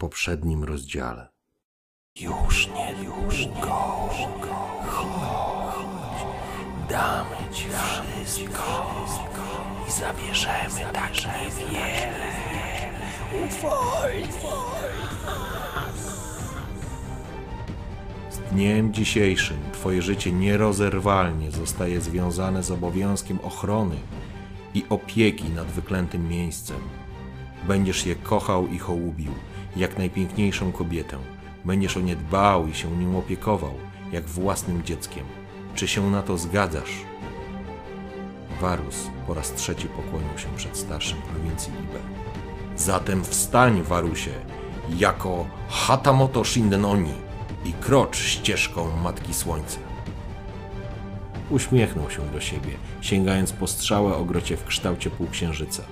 Poprzednim rozdziale. Już nie, już Chodź, damy ci wszystko i zabierzemy tak niewiele. Z dniem dzisiejszym Twoje życie nierozerwalnie zostaje związane z obowiązkiem ochrony i opieki nad wyklętym miejscem. Będziesz je kochał i hołubił, jak najpiękniejszą kobietę. Będziesz o nie dbał i się nim opiekował, jak własnym dzieckiem. Czy się na to zgadzasz? Warus po raz trzeci pokłonił się przed starszym prowincji Ibe. Zatem wstań, Warusie, jako Hatamoto Shindenoni i krocz ścieżką Matki Słońca. Uśmiechnął się do siebie, sięgając po strzałę o grocie w kształcie półksiężyca.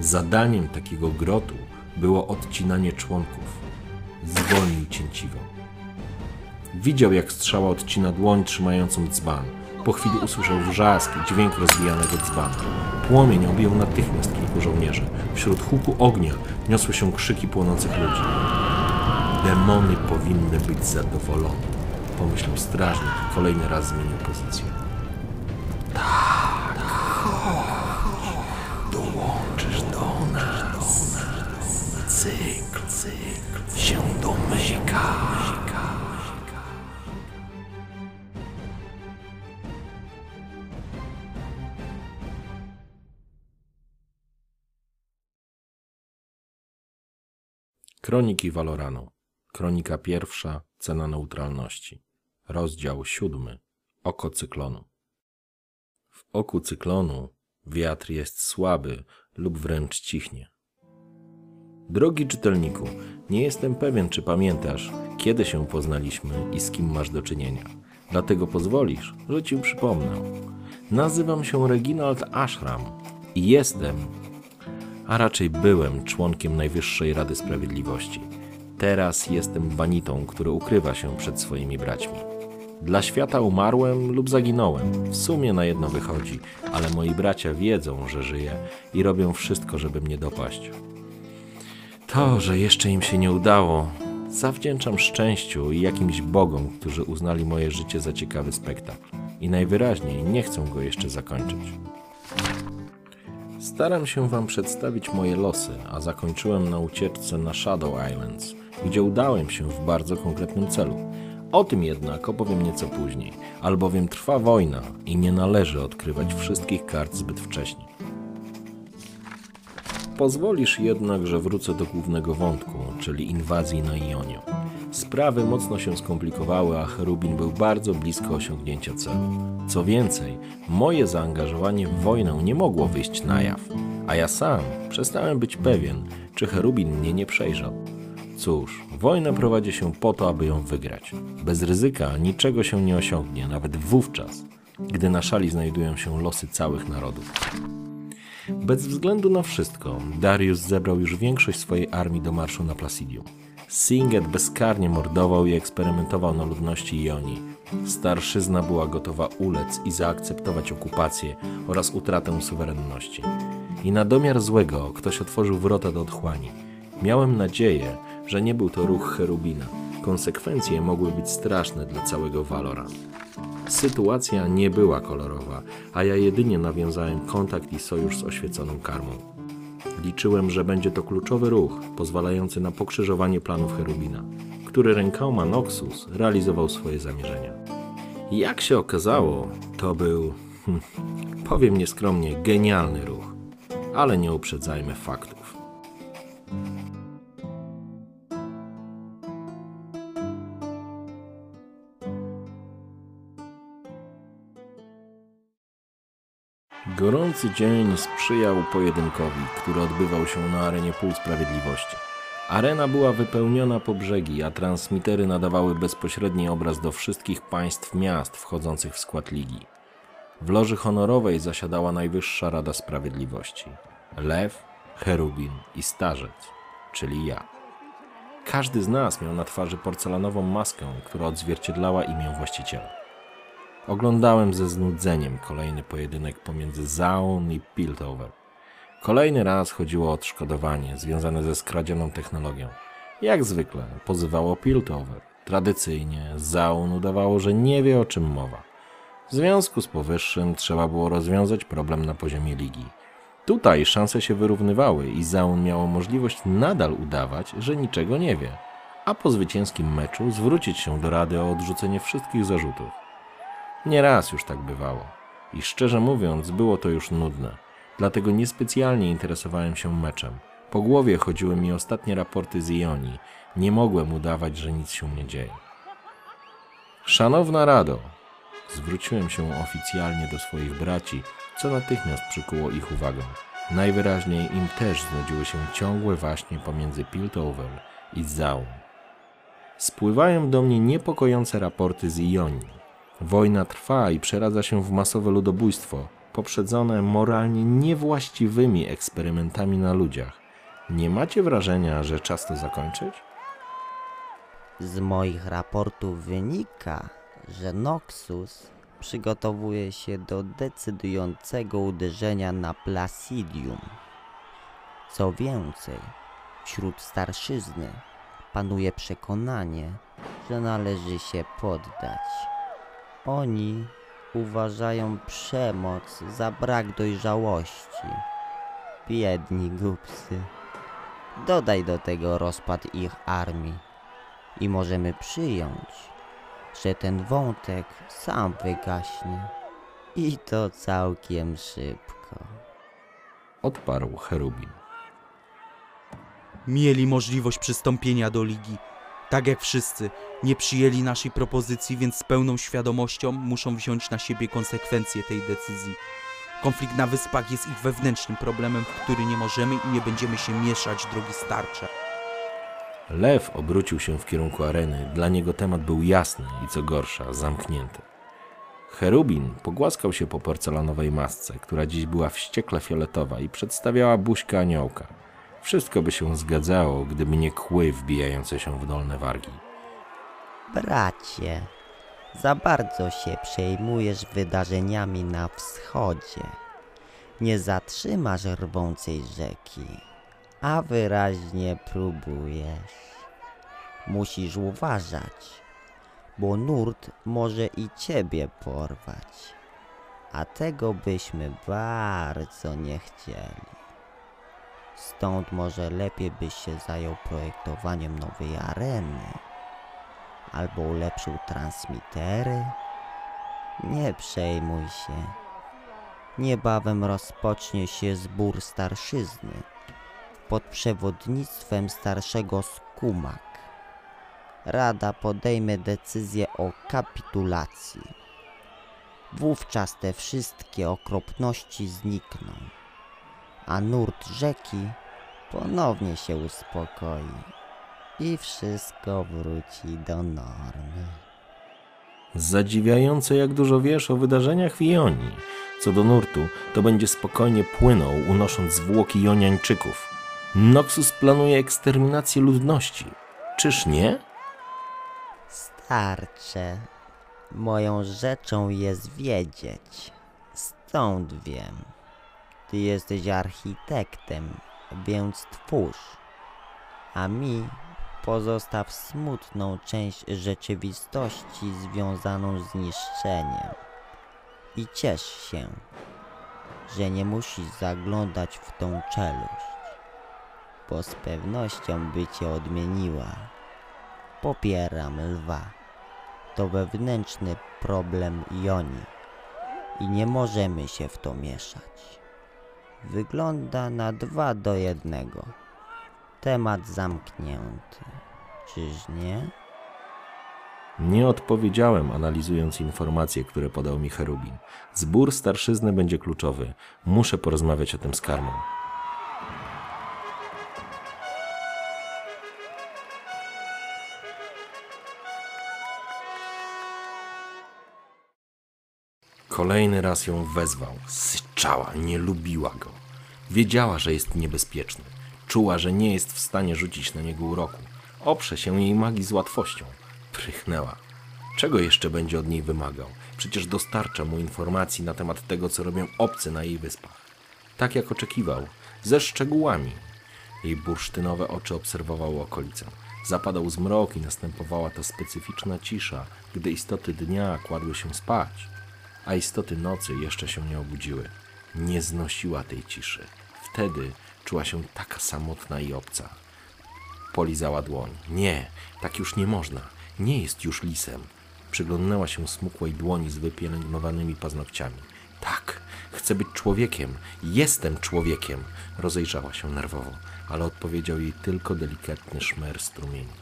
Zadaniem takiego grotu było odcinanie członków. Zwolnił cięciwo. Widział, jak strzała odcina dłoń trzymającą dzban. Po chwili usłyszał wrzask i dźwięk rozbijanego dzbana. Płomień objął natychmiast kilku żołnierzy. Wśród huku ognia niosły się krzyki płonących ludzi. Demony powinny być zadowolone, pomyślał strażnik i kolejny raz zmienił pozycję. Cykl, się domyka. Kroniki Valoranu. Kronika pierwsza. Cena neutralności. Rozdział siódmy. Oko cyklonu. W oku cyklonu wiatr jest słaby lub wręcz cichnie. Drogi czytelniku, nie jestem pewien, czy pamiętasz, kiedy się poznaliśmy i z kim masz do czynienia. Dlatego pozwolisz, że ci przypomnę. Nazywam się Reginald Ashram i jestem, a raczej byłem członkiem Najwyższej Rady Sprawiedliwości. Teraz jestem banitą, który ukrywa się przed swoimi braćmi. Dla świata umarłem lub zaginąłem. W sumie na jedno wychodzi, ale moi bracia wiedzą, że żyję i robią wszystko, żeby mnie dopaść. To, że jeszcze im się nie udało, zawdzięczam szczęściu i jakimś bogom, którzy uznali moje życie za ciekawy spektakl i najwyraźniej nie chcą go jeszcze zakończyć. Staram się Wam przedstawić moje losy, a zakończyłem na ucieczce na Shadow Islands, gdzie udałem się w bardzo konkretnym celu. O tym jednak opowiem nieco później, albowiem trwa wojna i nie należy odkrywać wszystkich kart zbyt wcześnie. Pozwolisz jednak, że wrócę do głównego wątku, czyli inwazji na Ionie. Sprawy mocno się skomplikowały, a Cherubin był bardzo blisko osiągnięcia celu. Co więcej, moje zaangażowanie w wojnę nie mogło wyjść na jaw, a ja sam przestałem być pewien, czy Cherubin mnie nie przejrzał. Cóż, wojnę prowadzi się po to, aby ją wygrać. Bez ryzyka niczego się nie osiągnie, nawet wówczas, gdy na szali znajdują się losy całych narodów. Bez względu na wszystko, Darius zebrał już większość swojej armii do marszu na Placidium. Singet bezkarnie mordował i eksperymentował na ludności Jonii. Starszyzna była gotowa ulec i zaakceptować okupację oraz utratę suwerenności. I na domiar złego ktoś otworzył wrota do otchłani. Miałem nadzieję, że nie był to ruch Cherubina. Konsekwencje mogły być straszne dla całego Valora. Sytuacja nie była kolorowa, a ja jedynie nawiązałem kontakt i sojusz z oświeconą karmą. Liczyłem, że będzie to kluczowy ruch, pozwalający na pokrzyżowanie planów Cherubina, który rękoma Noxus realizował swoje zamierzenia. Jak się okazało, to był, hm, powiem nieskromnie, genialny ruch. Ale nie uprzedzajmy faktów. Gorący dzień sprzyjał pojedynkowi, który odbywał się na arenie Pól Sprawiedliwości. Arena była wypełniona po brzegi, a transmitery nadawały bezpośredni obraz do wszystkich państw miast wchodzących w skład ligi. W loży honorowej zasiadała Najwyższa Rada Sprawiedliwości. Lew, Cherubin i Starzec, czyli ja. Każdy z nas miał na twarzy porcelanową maskę, która odzwierciedlała imię właściciela. Oglądałem ze znudzeniem kolejny pojedynek pomiędzy Zaun i Piltover. Kolejny raz chodziło o odszkodowanie związane ze skradzioną technologią. Jak zwykle pozywało Piltover. Tradycyjnie Zaun udawało, że nie wie o czym mowa. W związku z powyższym trzeba było rozwiązać problem na poziomie ligi. Tutaj szanse się wyrównywały i Zaun miało możliwość nadal udawać, że niczego nie wie, a po zwycięskim meczu zwrócić się do Rady o odrzucenie wszystkich zarzutów. Nieraz już tak bywało i szczerze mówiąc było to już nudne, dlatego niespecjalnie interesowałem się meczem. Po głowie chodziły mi ostatnie raporty z Ionii, nie mogłem udawać, że nic się nie dzieje. Szanowna Rado, zwróciłem się oficjalnie do swoich braci, co natychmiast przykuło ich uwagę. Najwyraźniej im też znudziły się ciągłe waśnie pomiędzy Piltover i Zaun. Spływają do mnie niepokojące raporty z Ionii. Wojna trwa i przeradza się w masowe ludobójstwo, poprzedzone moralnie niewłaściwymi eksperymentami na ludziach. Nie macie wrażenia, że czas to zakończyć? Z moich raportów wynika, że Noxus przygotowuje się do decydującego uderzenia na Placidium. Co więcej, wśród starszyzny panuje przekonanie, że należy się poddać. Oni uważają przemoc za brak dojrzałości. Biedni głupcy. Dodaj do tego rozpad ich armii i możemy przyjąć, że ten wątek sam wygaśnie. I to całkiem szybko. Odparł Cherubin. Mieli możliwość przystąpienia do ligi. Tak jak wszyscy, nie przyjęli naszej propozycji, więc z pełną świadomością muszą wziąć na siebie konsekwencje tej decyzji. Konflikt na wyspach jest ich wewnętrznym problemem, w który nie możemy i nie będziemy się mieszać, drogi starcze. Lew obrócił się w kierunku areny. Dla niego temat był jasny i co gorsza, zamknięty. Cherubin pogłaskał się po porcelanowej masce, która dziś była wściekle fioletowa i przedstawiała buźkę aniołka. Wszystko by się zgadzało, gdyby nie kły wbijające się w dolne wargi. Bracie, za bardzo się przejmujesz wydarzeniami na wschodzie. Nie zatrzymasz rwącej rzeki, a wyraźnie próbujesz. Musisz uważać, bo nurt może i ciebie porwać, a tego byśmy bardzo nie chcieli. Stąd może lepiej byś się zajął projektowaniem nowej areny albo ulepszył transmitery? Nie przejmuj się. Niebawem rozpocznie się zbór starszyzny pod przewodnictwem starszego Skumak. Rada podejmie decyzję o kapitulacji. Wówczas te wszystkie okropności znikną, a nurt rzeki ponownie się uspokoi i wszystko wróci do normy. Zadziwiające, jak dużo wiesz o wydarzeniach w Jonii. Co do nurtu, to będzie spokojnie płynął, unosząc zwłoki Joniańczyków. Noxus planuje eksterminację ludności. Czyż nie? Starcze, moją rzeczą jest wiedzieć. Stąd wiem. Ty jesteś architektem, więc twórz. A mi pozostaw smutną część rzeczywistości związaną z niszczeniem. I ciesz się, że nie musisz zaglądać w tą czeluść, bo z pewnością by cię odmieniła. Popieram lwa. To wewnętrzny problem Joni i nie możemy się w to mieszać. Wygląda na dwa do jednego. Temat zamknięty. Czyż nie? Nie odpowiedziałem, analizując informacje, które podał mi Cherubin. Zbór starszyzny będzie kluczowy. Muszę porozmawiać o tym z karmą. Kolejny raz ją wezwał. Syczała, nie lubiła go. Wiedziała, że jest niebezpieczny. Czuła, że nie jest w stanie rzucić na niego uroku. Oprze się jej magii z łatwością. Prychnęła. Czego jeszcze będzie od niej wymagał? Przecież dostarcza mu informacji na temat tego, co robią obcy na jej wyspach. Tak jak oczekiwał, ze szczegółami. Jej bursztynowe oczy obserwowały okolicę. Zapadał zmrok i następowała ta specyficzna cisza, gdy istoty dnia kładły się spać, a istoty nocy jeszcze się nie obudziły. Nie znosiła tej ciszy. Wtedy czuła się taka samotna i obca. Polizała dłoń. Nie, tak już nie można. Nie jest już lisem. Przyglądnęła się smukłej dłoni z wypielęgnowanymi paznokciami. Tak, chcę być człowiekiem. Jestem człowiekiem. Rozejrzała się nerwowo, ale odpowiedział jej tylko delikatny szmer strumieni.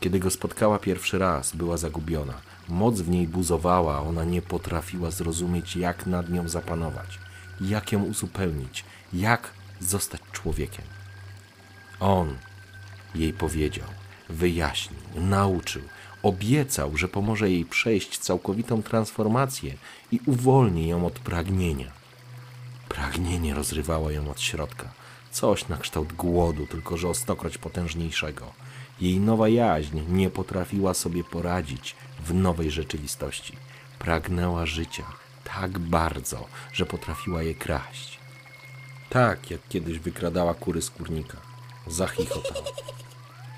Kiedy go spotkała pierwszy raz, była zagubiona. Moc w niej buzowała, ona nie potrafiła zrozumieć, jak nad nią zapanować, jak ją uzupełnić, jak zostać człowiekiem. On jej powiedział, wyjaśnił, nauczył, obiecał, że pomoże jej przejść całkowitą transformację i uwolni ją od pragnienia. Pragnienie rozrywało ją od środka. Coś na kształt głodu, tylko że o stokroć potężniejszego. Jej nowa jaźń nie potrafiła sobie poradzić w nowej rzeczywistości. Pragnęła życia tak bardzo, że potrafiła je kraść. Tak, jak kiedyś wykradała kury z kurnika. Zachichotał.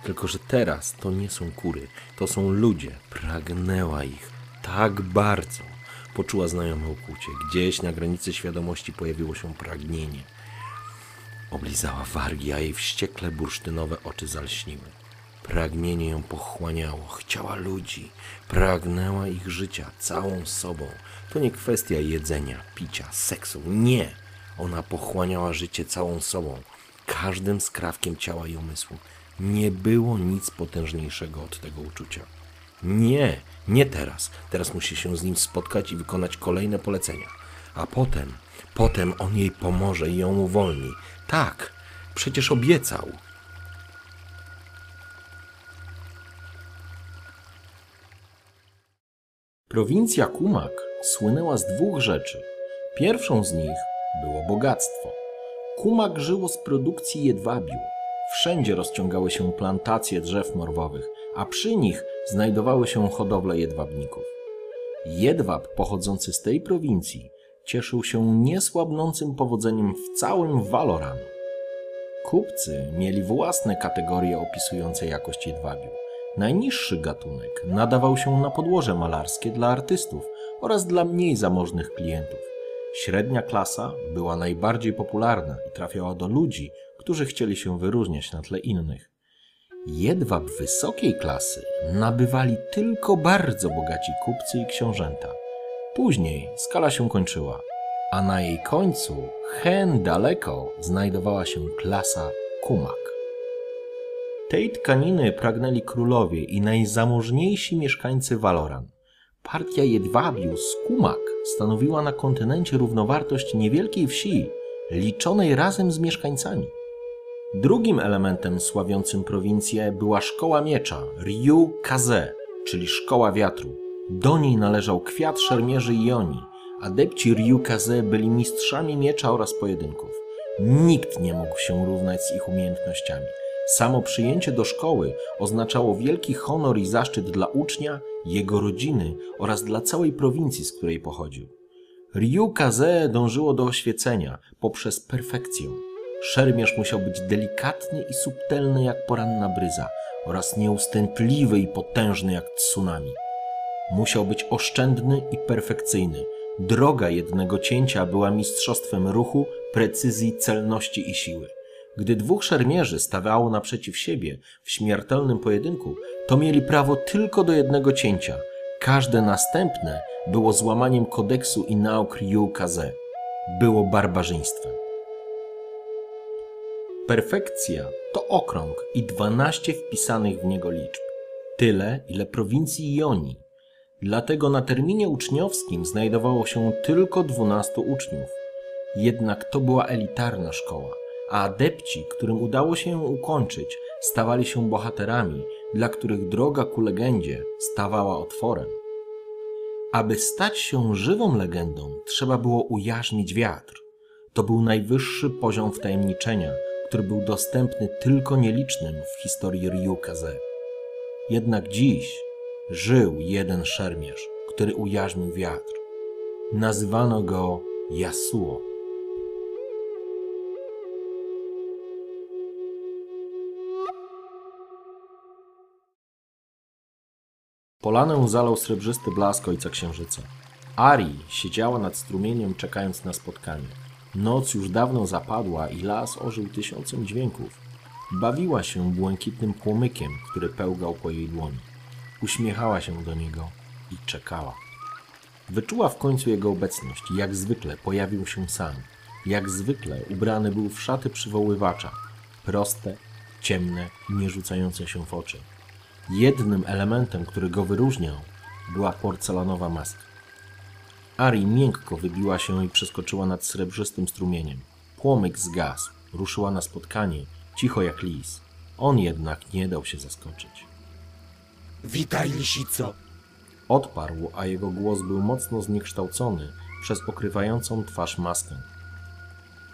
Tylko, że teraz to nie są kury, to są ludzie. Pragnęła ich tak bardzo. Poczuła znajome ukłucie. Gdzieś na granicy świadomości pojawiło się pragnienie. Oblizała wargi, a jej wściekle bursztynowe oczy zalśniły. Pragnienie ją pochłaniało, chciała ludzi, pragnęła ich życia całą sobą. To nie kwestia jedzenia, picia, seksu, nie. Ona pochłaniała życie całą sobą, każdym skrawkiem ciała i umysłu. Nie było nic potężniejszego od tego uczucia. Nie, nie teraz. Teraz musi się z nim spotkać i wykonać kolejne polecenia. A potem, potem on jej pomoże i ją uwolni. Tak, przecież obiecał. Prowincja Kumak słynęła z dwóch rzeczy. Pierwszą z nich było bogactwo. Kumak żyło z produkcji jedwabiu. Wszędzie rozciągały się plantacje drzew morwowych, a przy nich znajdowały się hodowle jedwabników. Jedwab pochodzący z tej prowincji cieszył się niesłabnącym powodzeniem w całym Valoran. Kupcy mieli własne kategorie opisujące jakość jedwabiu. Najniższy gatunek nadawał się na podłoże malarskie dla artystów oraz dla mniej zamożnych klientów. Średnia klasa była najbardziej popularna i trafiała do ludzi, którzy chcieli się wyróżniać na tle innych. Jedwab wysokiej klasy nabywali tylko bardzo bogaci kupcy i książęta. Później skala się kończyła, a na jej końcu, hen daleko, znajdowała się klasa kumak. Tej tkaniny pragnęli królowie i najzamożniejsi mieszkańcy Valoran. Partia jedwabiu z kumak stanowiła na kontynencie równowartość niewielkiej wsi, liczonej razem z mieszkańcami. Drugim elementem sławiącym prowincję była szkoła miecza Ryu Kaze, czyli szkoła wiatru. Do niej należał kwiat szermierzy Ioni. Adepci Ryu Kaze byli mistrzami miecza oraz pojedynków. Nikt nie mógł się równać z ich umiejętnościami. Samo przyjęcie do szkoły oznaczało wielki honor i zaszczyt dla ucznia, jego rodziny oraz dla całej prowincji, z której pochodził. Ryu Kaze dążyło do oświecenia poprzez perfekcję. Szermierz musiał być delikatny i subtelny jak poranna bryza oraz nieustępliwy i potężny jak tsunami. Musiał być oszczędny i perfekcyjny. Droga jednego cięcia była mistrzostwem ruchu, precyzji, celności i siły. Gdy dwóch szermierzy stawiało naprzeciw siebie w śmiertelnym pojedynku, to mieli prawo tylko do jednego cięcia. Każde następne było złamaniem kodeksu i nauk. Było barbarzyństwem. Perfekcja to okrąg i 12 wpisanych w niego liczb. Tyle, ile prowincji Jonii. Dlatego na terminie uczniowskim znajdowało się tylko 12 uczniów. Jednak to była elitarna szkoła, a adepci, którym udało się ją ukończyć, stawali się bohaterami, dla których droga ku legendzie stawała otworem. Aby stać się żywą legendą, trzeba było ujarzmić wiatr. To był najwyższy poziom wtajemniczenia, który był dostępny tylko nielicznym w historii Ryukaze. Jednak dziś żył jeden szermierz, który ujarzmił wiatr. Nazywano go Yasuo. Polanę zalał srebrzysty blask ojca księżyca. Ari siedziała nad strumieniem, czekając na spotkanie. Noc już dawno zapadła i las ożył tysiącem dźwięków. Bawiła się błękitnym płomykiem, który pełgał po jej dłoni. Uśmiechała się do niego i czekała. Wyczuła w końcu jego obecność jak zwykle pojawił się sam. Jak zwykle ubrany był w szaty przywoływacza. Proste, ciemne nie rzucające się w oczy. Jednym elementem, który go wyróżniał, była porcelanowa maska. Ari miękko wybiła się i przeskoczyła nad srebrzystym strumieniem. Płomyk zgasł, ruszyła na spotkanie, cicho jak lis. On jednak nie dał się zaskoczyć. Witaj, lisico. Odparł, a jego głos był mocno zniekształcony przez okrywającą twarz maskę.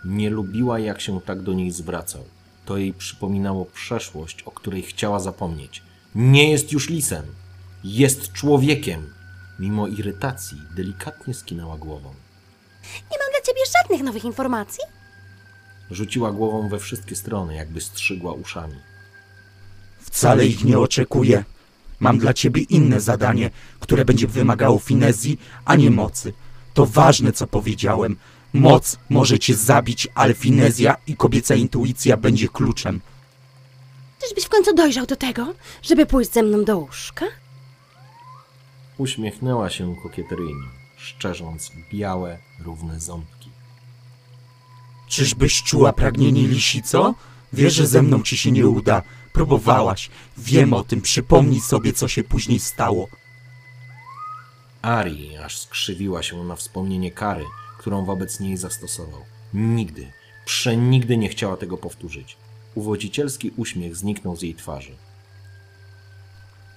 Nie lubiła, jak się tak do niej zwracał. To jej przypominało przeszłość, o której chciała zapomnieć. Nie jest już lisem, jest człowiekiem. Mimo irytacji, delikatnie skinęła głową. Nie mam dla ciebie żadnych nowych informacji. Rzuciła głową we wszystkie strony, jakby strzygła uszami. Wcale ich nie oczekuję. Mam dla ciebie inne zadanie, które będzie wymagało finezji, a nie mocy. To ważne, co powiedziałem. Moc może cię zabić, ale finezja i kobieca intuicja będzie kluczem. Czyżbyś w końcu dojrzał do tego, żeby pójść ze mną do łóżka? Uśmiechnęła się kokieteryjnie, szczerząc białe, równe ząbki. Czyżbyś czuła pragnienie lisico? Wiesz, że ze mną ci się nie uda. Próbowałaś. Wiem o tym. Przypomnij sobie, co się później stało. Ari aż skrzywiła się na wspomnienie kary, którą wobec niej zastosował. Nigdy, przenigdy nie chciała tego powtórzyć. Uwodzicielski uśmiech zniknął z jej twarzy.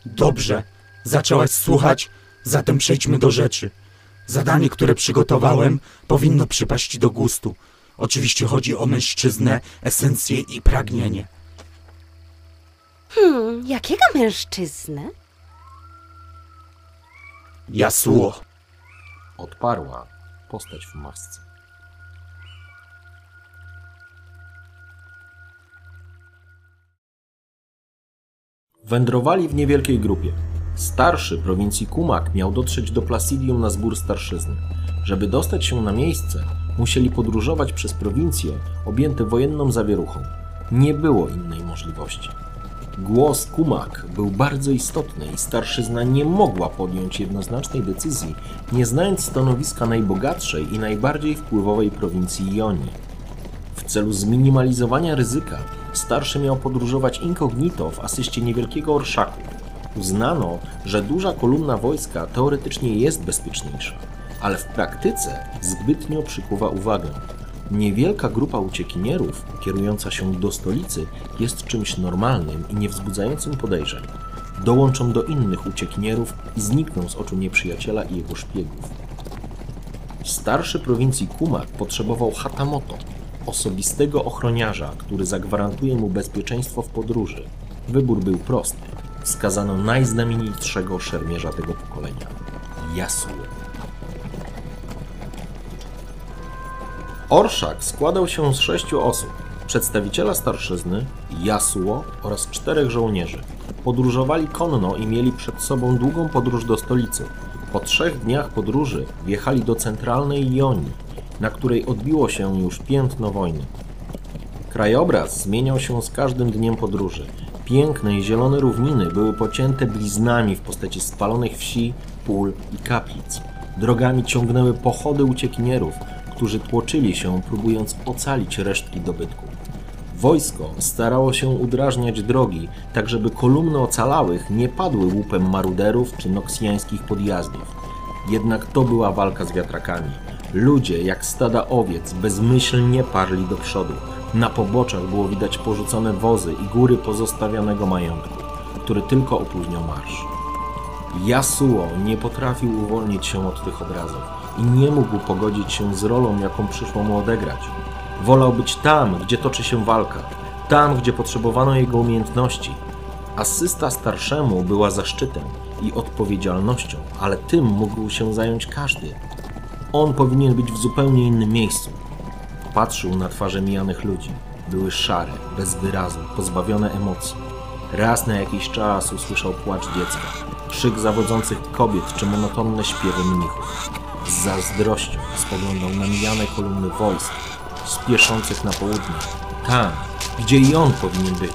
Dobrze. Zaczęłaś słuchać, zatem przejdźmy do rzeczy. Zadanie, które przygotowałem, powinno przypaść ci do gustu. Oczywiście chodzi o mężczyznę, esencję i pragnienie. Hmm, jakiego mężczyznę? Yasuo. Odparła postać w masce. Wędrowali w niewielkiej grupie. Starszy prowincji Kumak miał dotrzeć do Placidium na zbór starszyzny. Żeby dostać się na miejsce, musieli podróżować przez prowincje objęte wojenną zawieruchą. Nie było innej możliwości. Głos Kumak był bardzo istotny i starszyzna nie mogła podjąć jednoznacznej decyzji, nie znając stanowiska najbogatszej i najbardziej wpływowej prowincji Jonii. W celu zminimalizowania ryzyka, starszy miał podróżować incognito w asyście niewielkiego orszaku. Uznano, że duża kolumna wojska teoretycznie jest bezpieczniejsza, ale w praktyce zbytnio przykuwa uwagę. Niewielka grupa uciekinierów kierująca się do stolicy jest czymś normalnym i niewzbudzającym podejrzeń. Dołączą do innych uciekinierów i znikną z oczu nieprzyjaciela i jego szpiegów. Starszy prowincji Kumak potrzebował Hatamoto, osobistego ochroniarza, który zagwarantuje mu bezpieczeństwo w podróży. Wybór był prosty. Wskazano najznamienitszego szermierza tego pokolenia Yasuo. Orszak składał się z sześciu osób. Przedstawiciela starszyzny, Yasuo oraz czterech żołnierzy. Podróżowali konno i mieli przed sobą długą podróż do stolicy. Po trzech dniach podróży wjechali do centralnej Jonii, na której odbiło się już piętno wojny. Krajobraz zmieniał się z każdym dniem podróży. Piękne i zielone równiny były pocięte bliznami w postaci spalonych wsi, pól i kaplic. Drogami ciągnęły pochody uciekinierów, którzy tłoczyli się, próbując ocalić resztki dobytku. Wojsko starało się udrażniać drogi, tak żeby kolumny ocalałych nie padły łupem maruderów czy noksjańskich podjazdów. Jednak to była walka z wiatrakami. Ludzie, jak stada owiec, bezmyślnie parli do przodu. Na poboczach było widać porzucone wozy i góry pozostawionego majątku, który tylko opóźniał marsz. Yasuo nie potrafił uwolnić się od tych obrazów i nie mógł pogodzić się z rolą, jaką przyszło mu odegrać. Wolał być tam, gdzie toczy się walka, tam, gdzie potrzebowano jego umiejętności. Asysta starszemu była zaszczytem i odpowiedzialnością, ale tym mógł się zająć każdy. On powinien być w zupełnie innym miejscu. Patrzył na twarze mijanych ludzi. Były szare, bez wyrazu, pozbawione emocji. Raz na jakiś czas usłyszał płacz dziecka, krzyk zawodzących kobiet czy monotonne śpiewy mnichów. Z zazdrością spoglądał na mijane kolumny wojsk, spieszących na południe, tam, gdzie i on powinien być.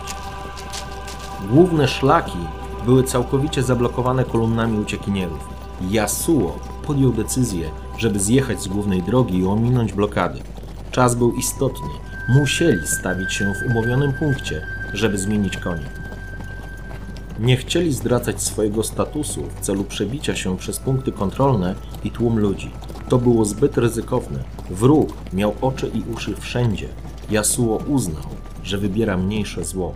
Główne szlaki były całkowicie zablokowane kolumnami uciekinierów. Yasuo podjął decyzję, żeby zjechać z głównej drogi i ominąć blokady. Czas był istotny. Musieli stawić się w umówionym punkcie, żeby zmienić konie. Nie chcieli zdradzać swojego statusu w celu przebicia się przez punkty kontrolne i tłum ludzi. To było zbyt ryzykowne. Wróg miał oczy i uszy wszędzie. Yasuo uznał, że wybiera mniejsze zło.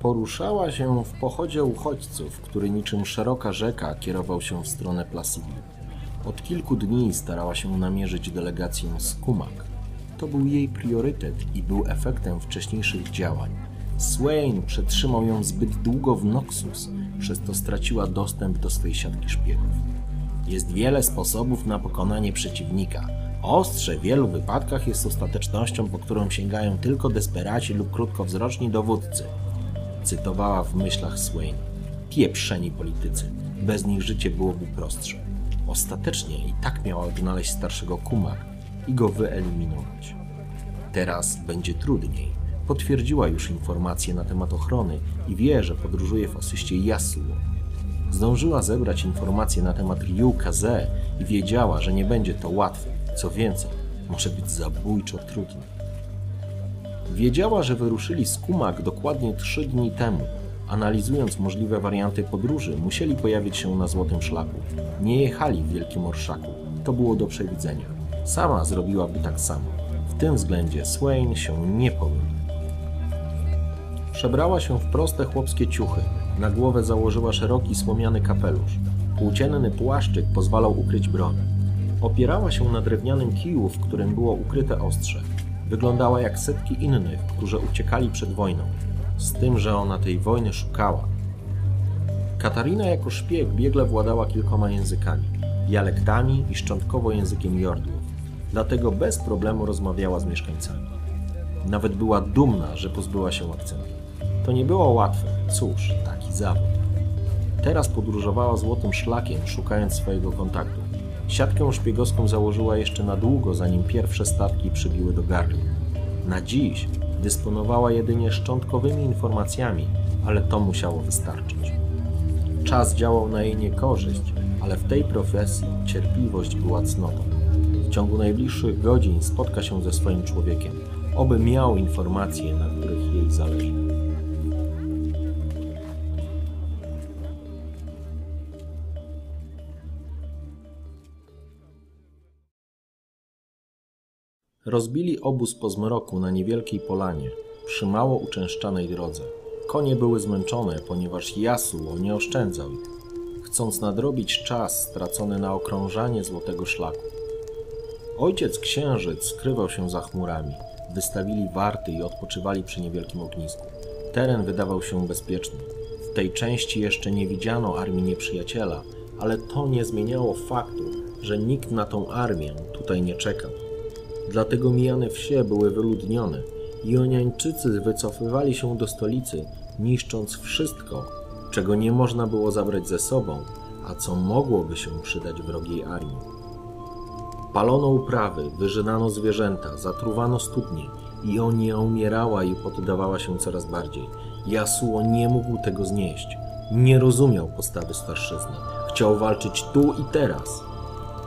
Poruszała się w pochodzie uchodźców, który niczym szeroka rzeka kierował się w stronę Placidy. Od kilku dni starała się namierzyć delegację z Kumak. To był jej priorytet i był efektem wcześniejszych działań. Swain przetrzymał ją zbyt długo w Noxus, przez to straciła dostęp do swej siatki szpiegów. Jest wiele sposobów na pokonanie przeciwnika. Ostrze w wielu wypadkach jest ostatecznością, po którą sięgają tylko desperaci lub krótkowzroczni dowódcy cytowała w myślach Swain. Pieprzeni politycy. Bez nich życie byłoby prostsze. Ostatecznie i tak miała odnaleźć starszego Kumar i go wyeliminować. Teraz będzie trudniej. Potwierdziła już informacje na temat ochrony i wie, że podróżuje w asyście Yasuo. Zdążyła zebrać informacje na temat Ryu Kaze i wiedziała, że nie będzie to łatwe. Co więcej, może być zabójczo trudne. Wiedziała, że wyruszyli z Kumak dokładnie trzy dni temu. Analizując możliwe warianty podróży, musieli pojawić się na Złotym Szlaku. Nie jechali w Wielkim Orszaku. To było do przewidzenia. Sama zrobiłaby tak samo. W tym względzie Swain się nie pomyli. Przebrała się w proste chłopskie ciuchy. Na głowę założyła szeroki słomiany kapelusz. Płócienny płaszczyk pozwalał ukryć broń. Opierała się na drewnianym kiju, w którym było ukryte ostrze. Wyglądała jak setki innych, którzy uciekali przed wojną, z tym, że ona tej wojny szukała. Katarina jako szpieg biegle władała kilkoma językami, dialektami i szczątkowo językiem Jordłów, dlatego bez problemu rozmawiała z mieszkańcami. Nawet była dumna, że pozbyła się akcentu. To nie było łatwe, cóż, taki zawód. Teraz podróżowała złotym szlakiem, szukając swojego kontaktu. Siatkę szpiegowską założyła jeszcze na długo, zanim pierwsze statki przybiły do gardła. Na dziś dysponowała jedynie szczątkowymi informacjami, ale to musiało wystarczyć. Czas działał na jej niekorzyść, ale w tej profesji cierpliwość była cnotą. W ciągu najbliższych godzin spotka się ze swoim człowiekiem, oby miał informacje, na których jej zależy. Rozbili obóz po zmroku na niewielkiej polanie, przy mało uczęszczanej drodze. Konie były zmęczone, ponieważ Yasuo nie oszczędzał ich, chcąc nadrobić czas stracony na okrążanie złotego szlaku. Ojciec księżyc skrywał się za chmurami. Wystawili warty i odpoczywali przy niewielkim ognisku. Teren wydawał się bezpieczny. W tej części jeszcze nie widziano armii nieprzyjaciela, ale to nie zmieniało faktu, że nikt na tą armię tutaj nie czekał. Dlatego mijane wsie były wyludnione. Joniańczycy wycofywali się do stolicy, niszcząc wszystko, czego nie można było zabrać ze sobą, a co mogłoby się przydać wrogiej armii. Palono uprawy, wyżynano zwierzęta, zatruwano studnie. Ionia umierała i poddawała się coraz bardziej. Yasuo nie mógł tego znieść. Nie rozumiał postawy starszyzny. Chciał walczyć tu i teraz.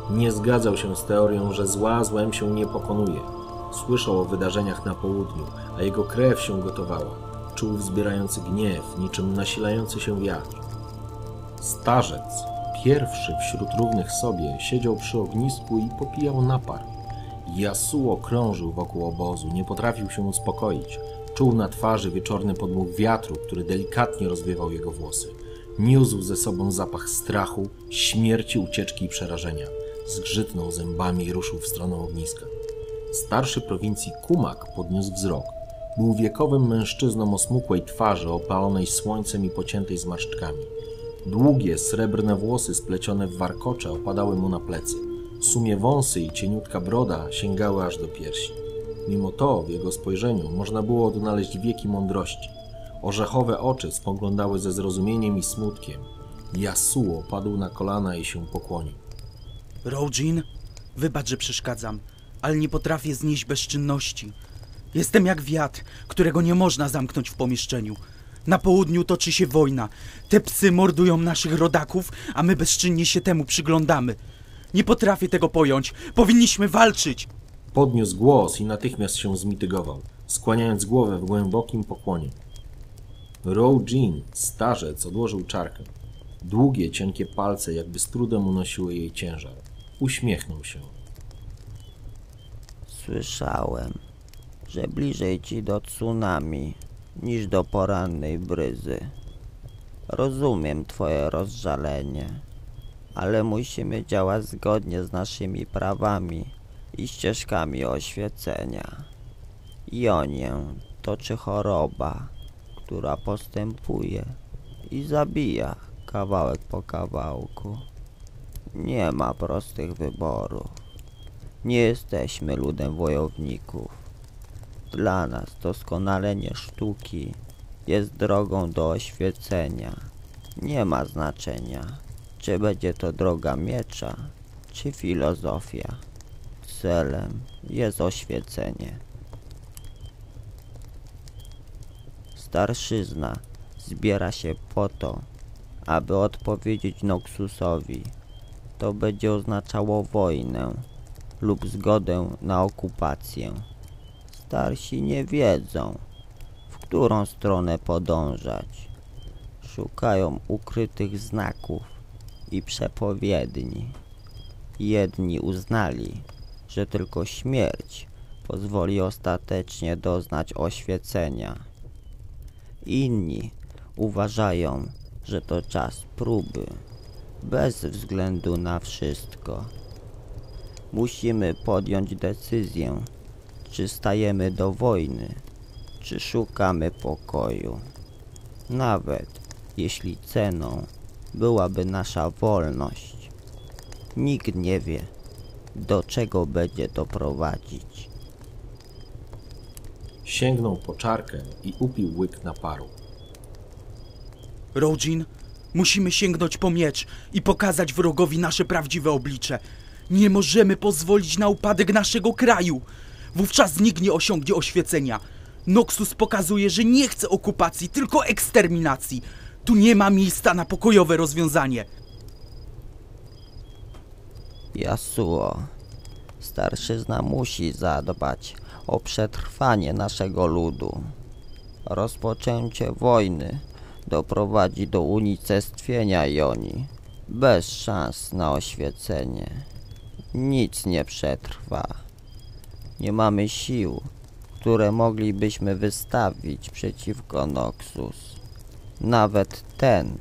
Nie zgadzał się z teorią, że zła złem się nie pokonuje. Słyszał o wydarzeniach na południu, a jego krew się gotowała. Czuł wzbierający gniew, niczym nasilający się wiatr. Starzec, pierwszy wśród równych sobie, siedział przy ognisku i popijał napar. Yasuo krążył wokół obozu, nie potrafił się uspokoić. Czuł na twarzy wieczorny podmuch wiatru, który delikatnie rozwiewał jego włosy. Niósł ze sobą zapach strachu, śmierci, ucieczki i przerażenia. Zgrzytnął zębami i ruszył w stronę ogniska. Starszy prowincji Kumak podniósł wzrok. Był wiekowym mężczyzną o smukłej twarzy, opalonej słońcem i pociętej zmarszczkami. Długie, srebrne włosy splecione w warkocze opadały mu na plecy. Sumie wąsy i cieniutka broda sięgały aż do piersi. Mimo to w jego spojrzeniu można było odnaleźć wieki mądrości. Orzechowe oczy spoglądały ze zrozumieniem i smutkiem. Yasuo padł na kolana i się pokłonił. Rojin, wybacz, że przeszkadzam, ale nie potrafię znieść bezczynności. Jestem jak wiatr, którego nie można zamknąć w pomieszczeniu. Na południu toczy się wojna. Te psy mordują naszych rodaków, a my bezczynnie się temu przyglądamy. Nie potrafię tego pojąć. Powinniśmy walczyć. Podniósł głos i natychmiast się zmitygował, skłaniając głowę w głębokim pokłonie. Row Jean, starzec, odłożył czarkę. Długie, cienkie palce jakby z trudem unosiły jej ciężar. Uśmiechnął się. Słyszałem, że bliżej ci do tsunami niż do porannej bryzy. Rozumiem twoje rozżalenie, ale musimy działać zgodnie z naszymi prawami i ścieżkami oświecenia. Jonię toczy choroba, która postępuje i zabija kawałek po kawałku. Nie ma prostych wyborów. Nie jesteśmy ludem wojowników. Dla nas doskonalenie sztuki jest drogą do oświecenia. Nie ma znaczenia, czy będzie to droga miecza, czy filozofia. Celem jest oświecenie. Starszyzna zbiera się po to, aby odpowiedzieć Noxusowi. To będzie oznaczało wojnę lub zgodę na okupację. Starsi nie wiedzą, w którą stronę podążać. Szukają ukrytych znaków i przepowiedni. Jedni uznali, że tylko śmierć pozwoli ostatecznie doznać oświecenia. Inni uważają, że to czas próby, bez względu na wszystko. Musimy podjąć decyzję, czy stajemy do wojny, czy szukamy pokoju. Nawet jeśli ceną byłaby nasza wolność. Nikt nie wie, do czego będzie to prowadzić. Sięgnął po czarkę i upił łyk naparu. Rojin, musimy sięgnąć po miecz i pokazać wrogowi nasze prawdziwe oblicze. Nie możemy pozwolić na upadek naszego kraju. Wówczas nikt nie osiągnie oświecenia. Noxus pokazuje, że nie chce okupacji, tylko eksterminacji. Tu nie ma miejsca na pokojowe rozwiązanie. Yasuo, starszyzna musi zadbać o przetrwanie naszego ludu. Rozpoczęcie wojny doprowadzi do unicestwienia Joni, bez szans na oświecenie. Nic nie przetrwa. Nie mamy sił, które moglibyśmy wystawić przeciwko Noxus. Nawet ten,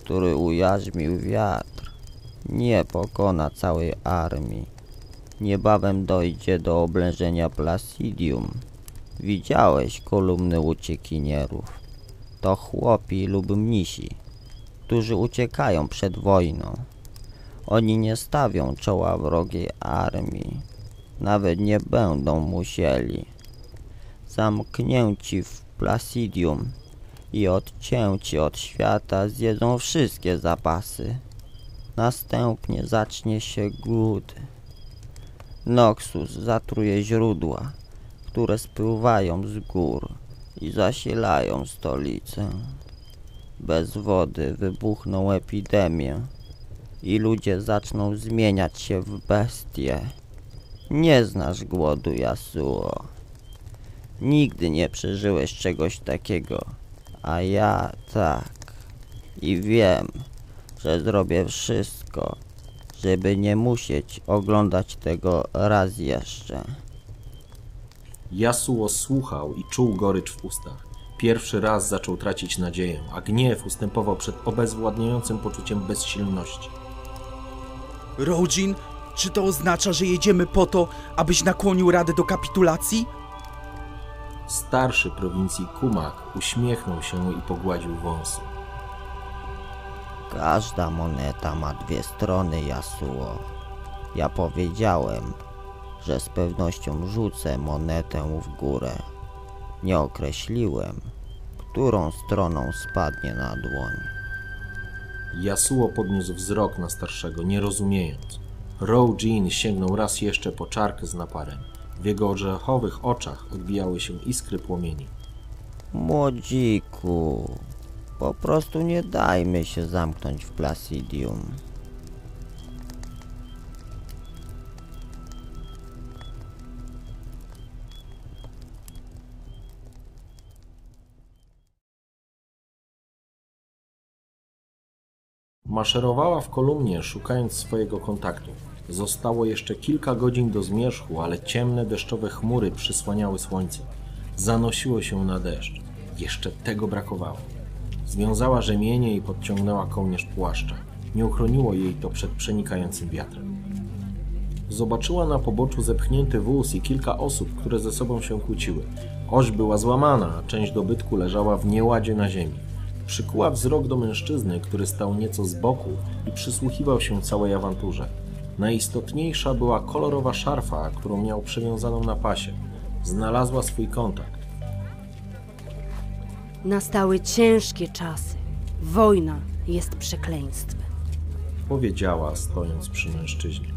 który ujarzmił wiatr, nie pokona całej armii. Niebawem dojdzie do oblężenia Placidium. Widziałeś kolumny uciekinierów. To chłopi lub mnisi, którzy uciekają przed wojną. Oni nie stawią czoła wrogiej armii. Nawet nie będą musieli. Zamknięci w Placidium i odcięci od świata zjedzą wszystkie zapasy. Następnie zacznie się głód. Noxus zatruje źródła, które spływają z gór i zasilają stolicę. Bez wody wybuchną epidemie i ludzie zaczną zmieniać się w bestie. Nie znasz głodu, Yasuo. Nigdy nie przeżyłeś czegoś takiego, a ja tak. I wiem, że zrobię wszystko, żeby nie musieć oglądać tego raz jeszcze. Yasuo słuchał i czuł gorycz w ustach. Pierwszy raz zaczął tracić nadzieję, a gniew ustępował przed obezwładniającym poczuciem bezsilności. Rojin, czy to oznacza, że jedziemy po to, abyś nakłonił Radę do kapitulacji? Starszy prowincji Kumak uśmiechnął się i pogładził wąsy. Każda moneta ma dwie strony, Yasuo. Ja powiedziałem, że z pewnością rzucę monetę w górę. Nie określiłem, którą stroną spadnie na dłoń. Yasuo podniósł wzrok na starszego, nie rozumiejąc. Row Jean sięgnął raz jeszcze po czarkę z naparem. W jego orzechowych oczach odbijały się iskry płomieni. Młodziku, po prostu nie dajmy się zamknąć w Placidium. Maszerowała w kolumnie, szukając swojego kontaktu. Zostało jeszcze kilka godzin do zmierzchu, ale ciemne deszczowe chmury przysłaniały słońce. Zanosiło się na deszcz. Jeszcze tego brakowało. Związała rzemienie i podciągnęła kołnierz płaszcza. Nie uchroniło jej to przed przenikającym wiatrem. Zobaczyła na poboczu zepchnięty wóz i kilka osób, które ze sobą się kłóciły. Oś była złamana, a część dobytku leżała w nieładzie na ziemi. Przykuła wzrok do mężczyzny, który stał nieco z boku i przysłuchiwał się całej awanturze. Najistotniejsza była kolorowa szarfa, którą miał przewiązaną na pasie. Znalazła swój kontakt. Nastały ciężkie czasy. Wojna jest przekleństwem. Powiedziała, stojąc przy mężczyźnie.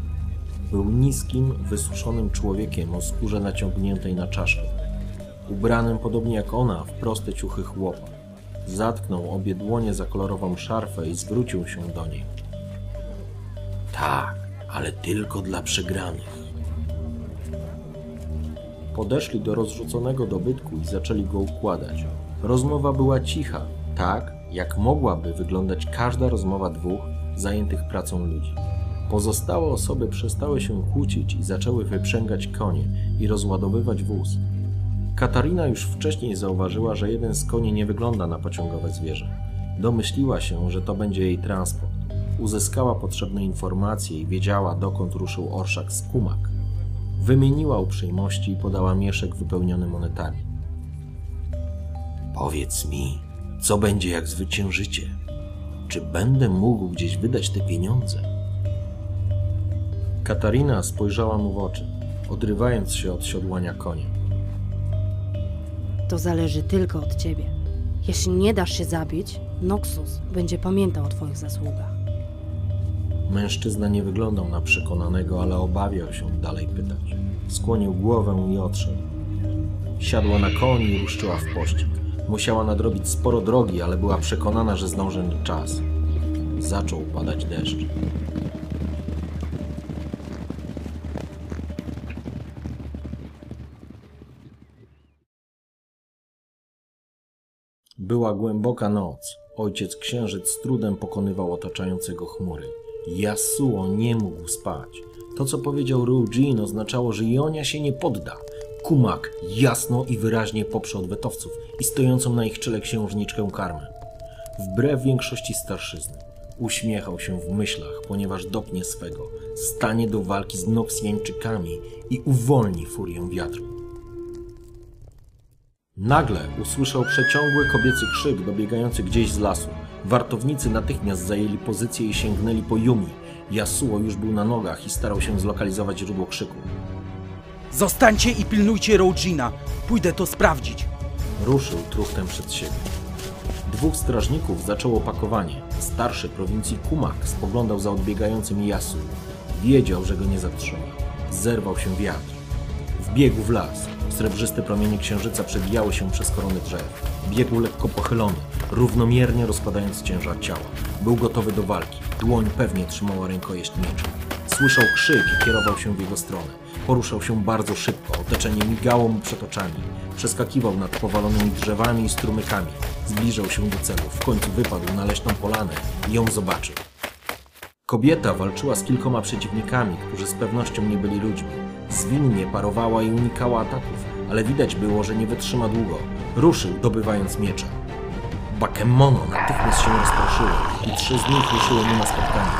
Był niskim, wysuszonym człowiekiem o skórze naciągniętej na czaszkę. Ubranym podobnie jak ona w proste ciuchy chłopa. Zatknął obie dłonie za kolorową szarfę i zwrócił się do niej. Tak, ale tylko dla przegranych. Podeszli do rozrzuconego dobytku i zaczęli go układać. Rozmowa była cicha, tak jak mogłaby wyglądać każda rozmowa dwóch zajętych pracą ludzi. Pozostałe osoby przestały się kłócić i zaczęły wyprzęgać konie i rozładowywać wóz. Katarina już wcześniej zauważyła, że jeden z koni nie wygląda na pociągowe zwierzę. Domyśliła się, że to będzie jej transport. Uzyskała potrzebne informacje i wiedziała, dokąd ruszył orszak z Kumak. Wymieniła uprzejmości i podała mieszek wypełniony monetami. Powiedz mi, co będzie jak zwyciężycie? Czy będę mógł gdzieś wydać te pieniądze? Katarina spojrzała mu w oczy, odrywając się od siodłania konia. To zależy tylko od ciebie. Jeśli nie dasz się zabić, Noxus będzie pamiętał o twoich zasługach. Mężczyzna nie wyglądał na przekonanego, ale obawiał się dalej pytać. Skłonił głowę i odszedł. Siadła na koń i ruszyła w pościg. Musiała nadrobić sporo drogi, ale była przekonana, że zdąży na czas. Zaczął padać deszcz. Była głęboka noc. Ojciec księżyc z trudem pokonywał otaczające go chmury. Yasuo nie mógł spać. To, co powiedział Ryujin, oznaczało, że Jonia się nie podda. Kumak jasno i wyraźnie poprze odwetowców i stojącą na ich czele księżniczkę karmę. Wbrew większości starszyzny. Uśmiechał się w myślach, ponieważ dopnie swego, stanie do walki z Noksjańczykami i uwolni furię wiatru. Nagle usłyszał przeciągły kobiecy krzyk dobiegający gdzieś z lasu. Wartownicy natychmiast zajęli pozycję i sięgnęli po Yumi. Yasuo już był na nogach i starał się zlokalizować źródło krzyku. Zostańcie i pilnujcie Rojina. Pójdę to sprawdzić. Ruszył truchtem przed siebie. Dwóch strażników zaczęło pakowanie. Starszy prowincji Kumak spoglądał za odbiegającym Yasuo. Wiedział, że go nie zatrzyma. zerwał się wiatr. Wbiegł w las. Srebrzyste promienie księżyca przebijały się przez korony drzew. Biegł lekko pochylony, równomiernie rozkładając ciężar ciała. Był gotowy do walki. Dłoń pewnie trzymała rękojeść miecza. Słyszał krzyk i kierował się w jego stronę. Poruszał się bardzo szybko, otoczenie migało mu przed oczami. Przeskakiwał nad powalonymi drzewami i strumykami. Zbliżał się do celu. W końcu wypadł na leśną polanę i ją zobaczył. Kobieta walczyła z kilkoma przeciwnikami, którzy z pewnością nie byli ludźmi. Zwinnie parowała i unikała ataków, ale widać było, że nie wytrzyma długo. Ruszył, dobywając miecza. Bakemono natychmiast się rozproszyły i trzy z nich ruszyły mu na spotkanie.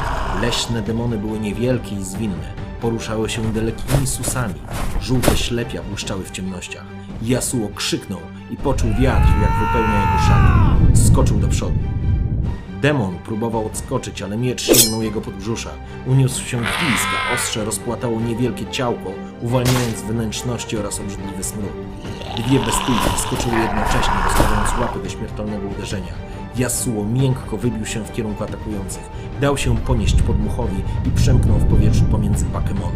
Leśne demony były niewielkie i zwinne. Poruszały się dalekimi susami. Żółte ślepia błyszczały w ciemnościach. Yasuo krzyknął i poczuł wiatr, jak wypełnia jego szaty. Skoczył do przodu. Demon próbował odskoczyć, ale miecz sięgnął jego podbrzusza. Uniósł się w pisk, a ostrze rozpłatało niewielkie ciałko, uwalniając wnętrzności oraz obrzydliwy smród. Dwie bestyjki wskoczyły jednocześnie, rozstawiając łapy do śmiertelnego uderzenia. Yasuo miękko wybił się w kierunku atakujących. Dał się ponieść podmuchowi i przemknął w powietrzu pomiędzy Bakemon.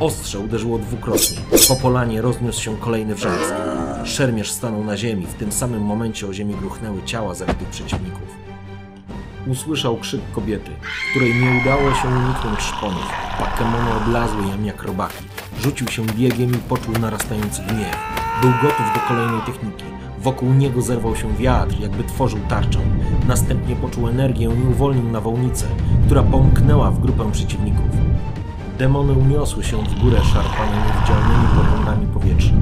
Ostrze uderzyło dwukrotnie. Po polanie rozniósł się kolejny wrzask. Szermierz stanął na ziemi. W tym samym momencie o ziemię gruchnęły ciała zabitych przeciwników. Usłyszał krzyk kobiety, której nie udało się uniknąć szponów. Bakemony oblazły ją jak robaki. Rzucił się biegiem i poczuł narastający gniew. Był gotów do kolejnej techniki. Wokół niego zerwał się wiatr, jakby tworzył tarczę. Następnie poczuł energię i uwolnił nawałnicę, która pomknęła w grupę przeciwników. Demony uniosły się w górę szarpane niewidzialnymi porządami powietrza.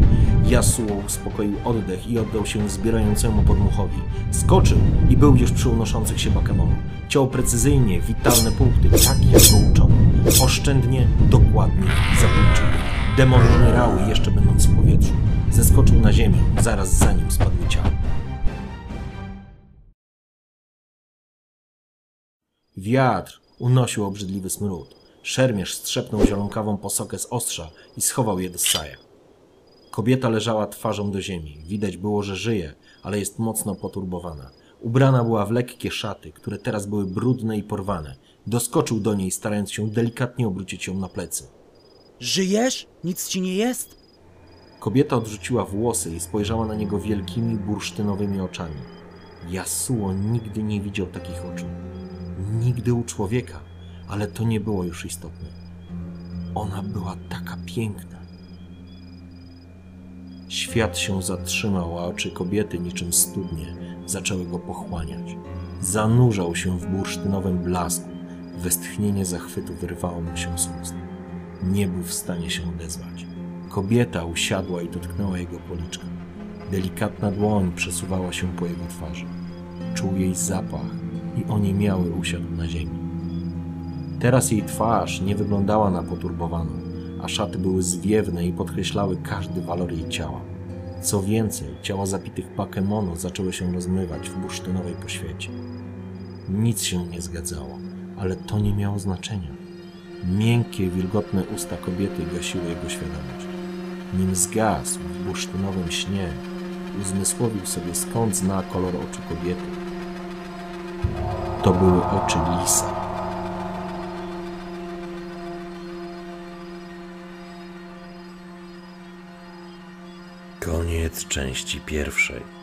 Yasuo uspokoił oddech i oddał się wzbierającemu podmuchowi. Skoczył i był już przy unoszących się Bakemonów. Ciął precyzyjnie witalne punkty, tak jak go uczono. Oszczędnie, dokładnie i zabójczo. Demony umierały jeszcze będąc w powietrzu. Zeskoczył na ziemię, zaraz za nim spadły ciała. Wiatr unosił obrzydliwy smród. Szermierz strzepnął zielonkawą posokę z ostrza i schował je do saja. Kobieta leżała twarzą do ziemi. Widać było, że żyje, ale jest mocno poturbowana. Ubrana była w lekkie szaty, które teraz były brudne i porwane. Doskoczył do niej, starając się delikatnie obrócić ją na plecy. Żyjesz? Nic ci nie jest? Kobieta odrzuciła włosy i spojrzała na niego wielkimi, bursztynowymi oczami. Yasuo nigdy nie widział takich oczu. Nigdy u człowieka, ale to nie było już istotne. Ona była taka piękna. Świat się zatrzymał, a oczy kobiety niczym studnie zaczęły go pochłaniać. Zanurzał się w bursztynowym blasku. Westchnienie zachwytu wyrwało mu się z ust. Nie był w stanie się odezwać. Kobieta usiadła i dotknęła jego policzka. Delikatna dłoń przesuwała się po jego twarzy. Czuł jej zapach i oniemiały usiadł na ziemi. Teraz jej twarz nie wyglądała na poturbowaną, a szaty były zwiewne i podkreślały każdy walor jej ciała. Co więcej, ciała zabitych Pokemonów zaczęły się rozmywać w bursztynowej poświecie. Nic się nie zgadzało, ale to nie miało znaczenia. Miękkie, wilgotne usta kobiety gasiły jego świadomość. Nim zgasł w bursztynowym śnie, uzmysłowił sobie skąd zna kolor oczu kobiety. To były oczy lisa. Koniec części pierwszej.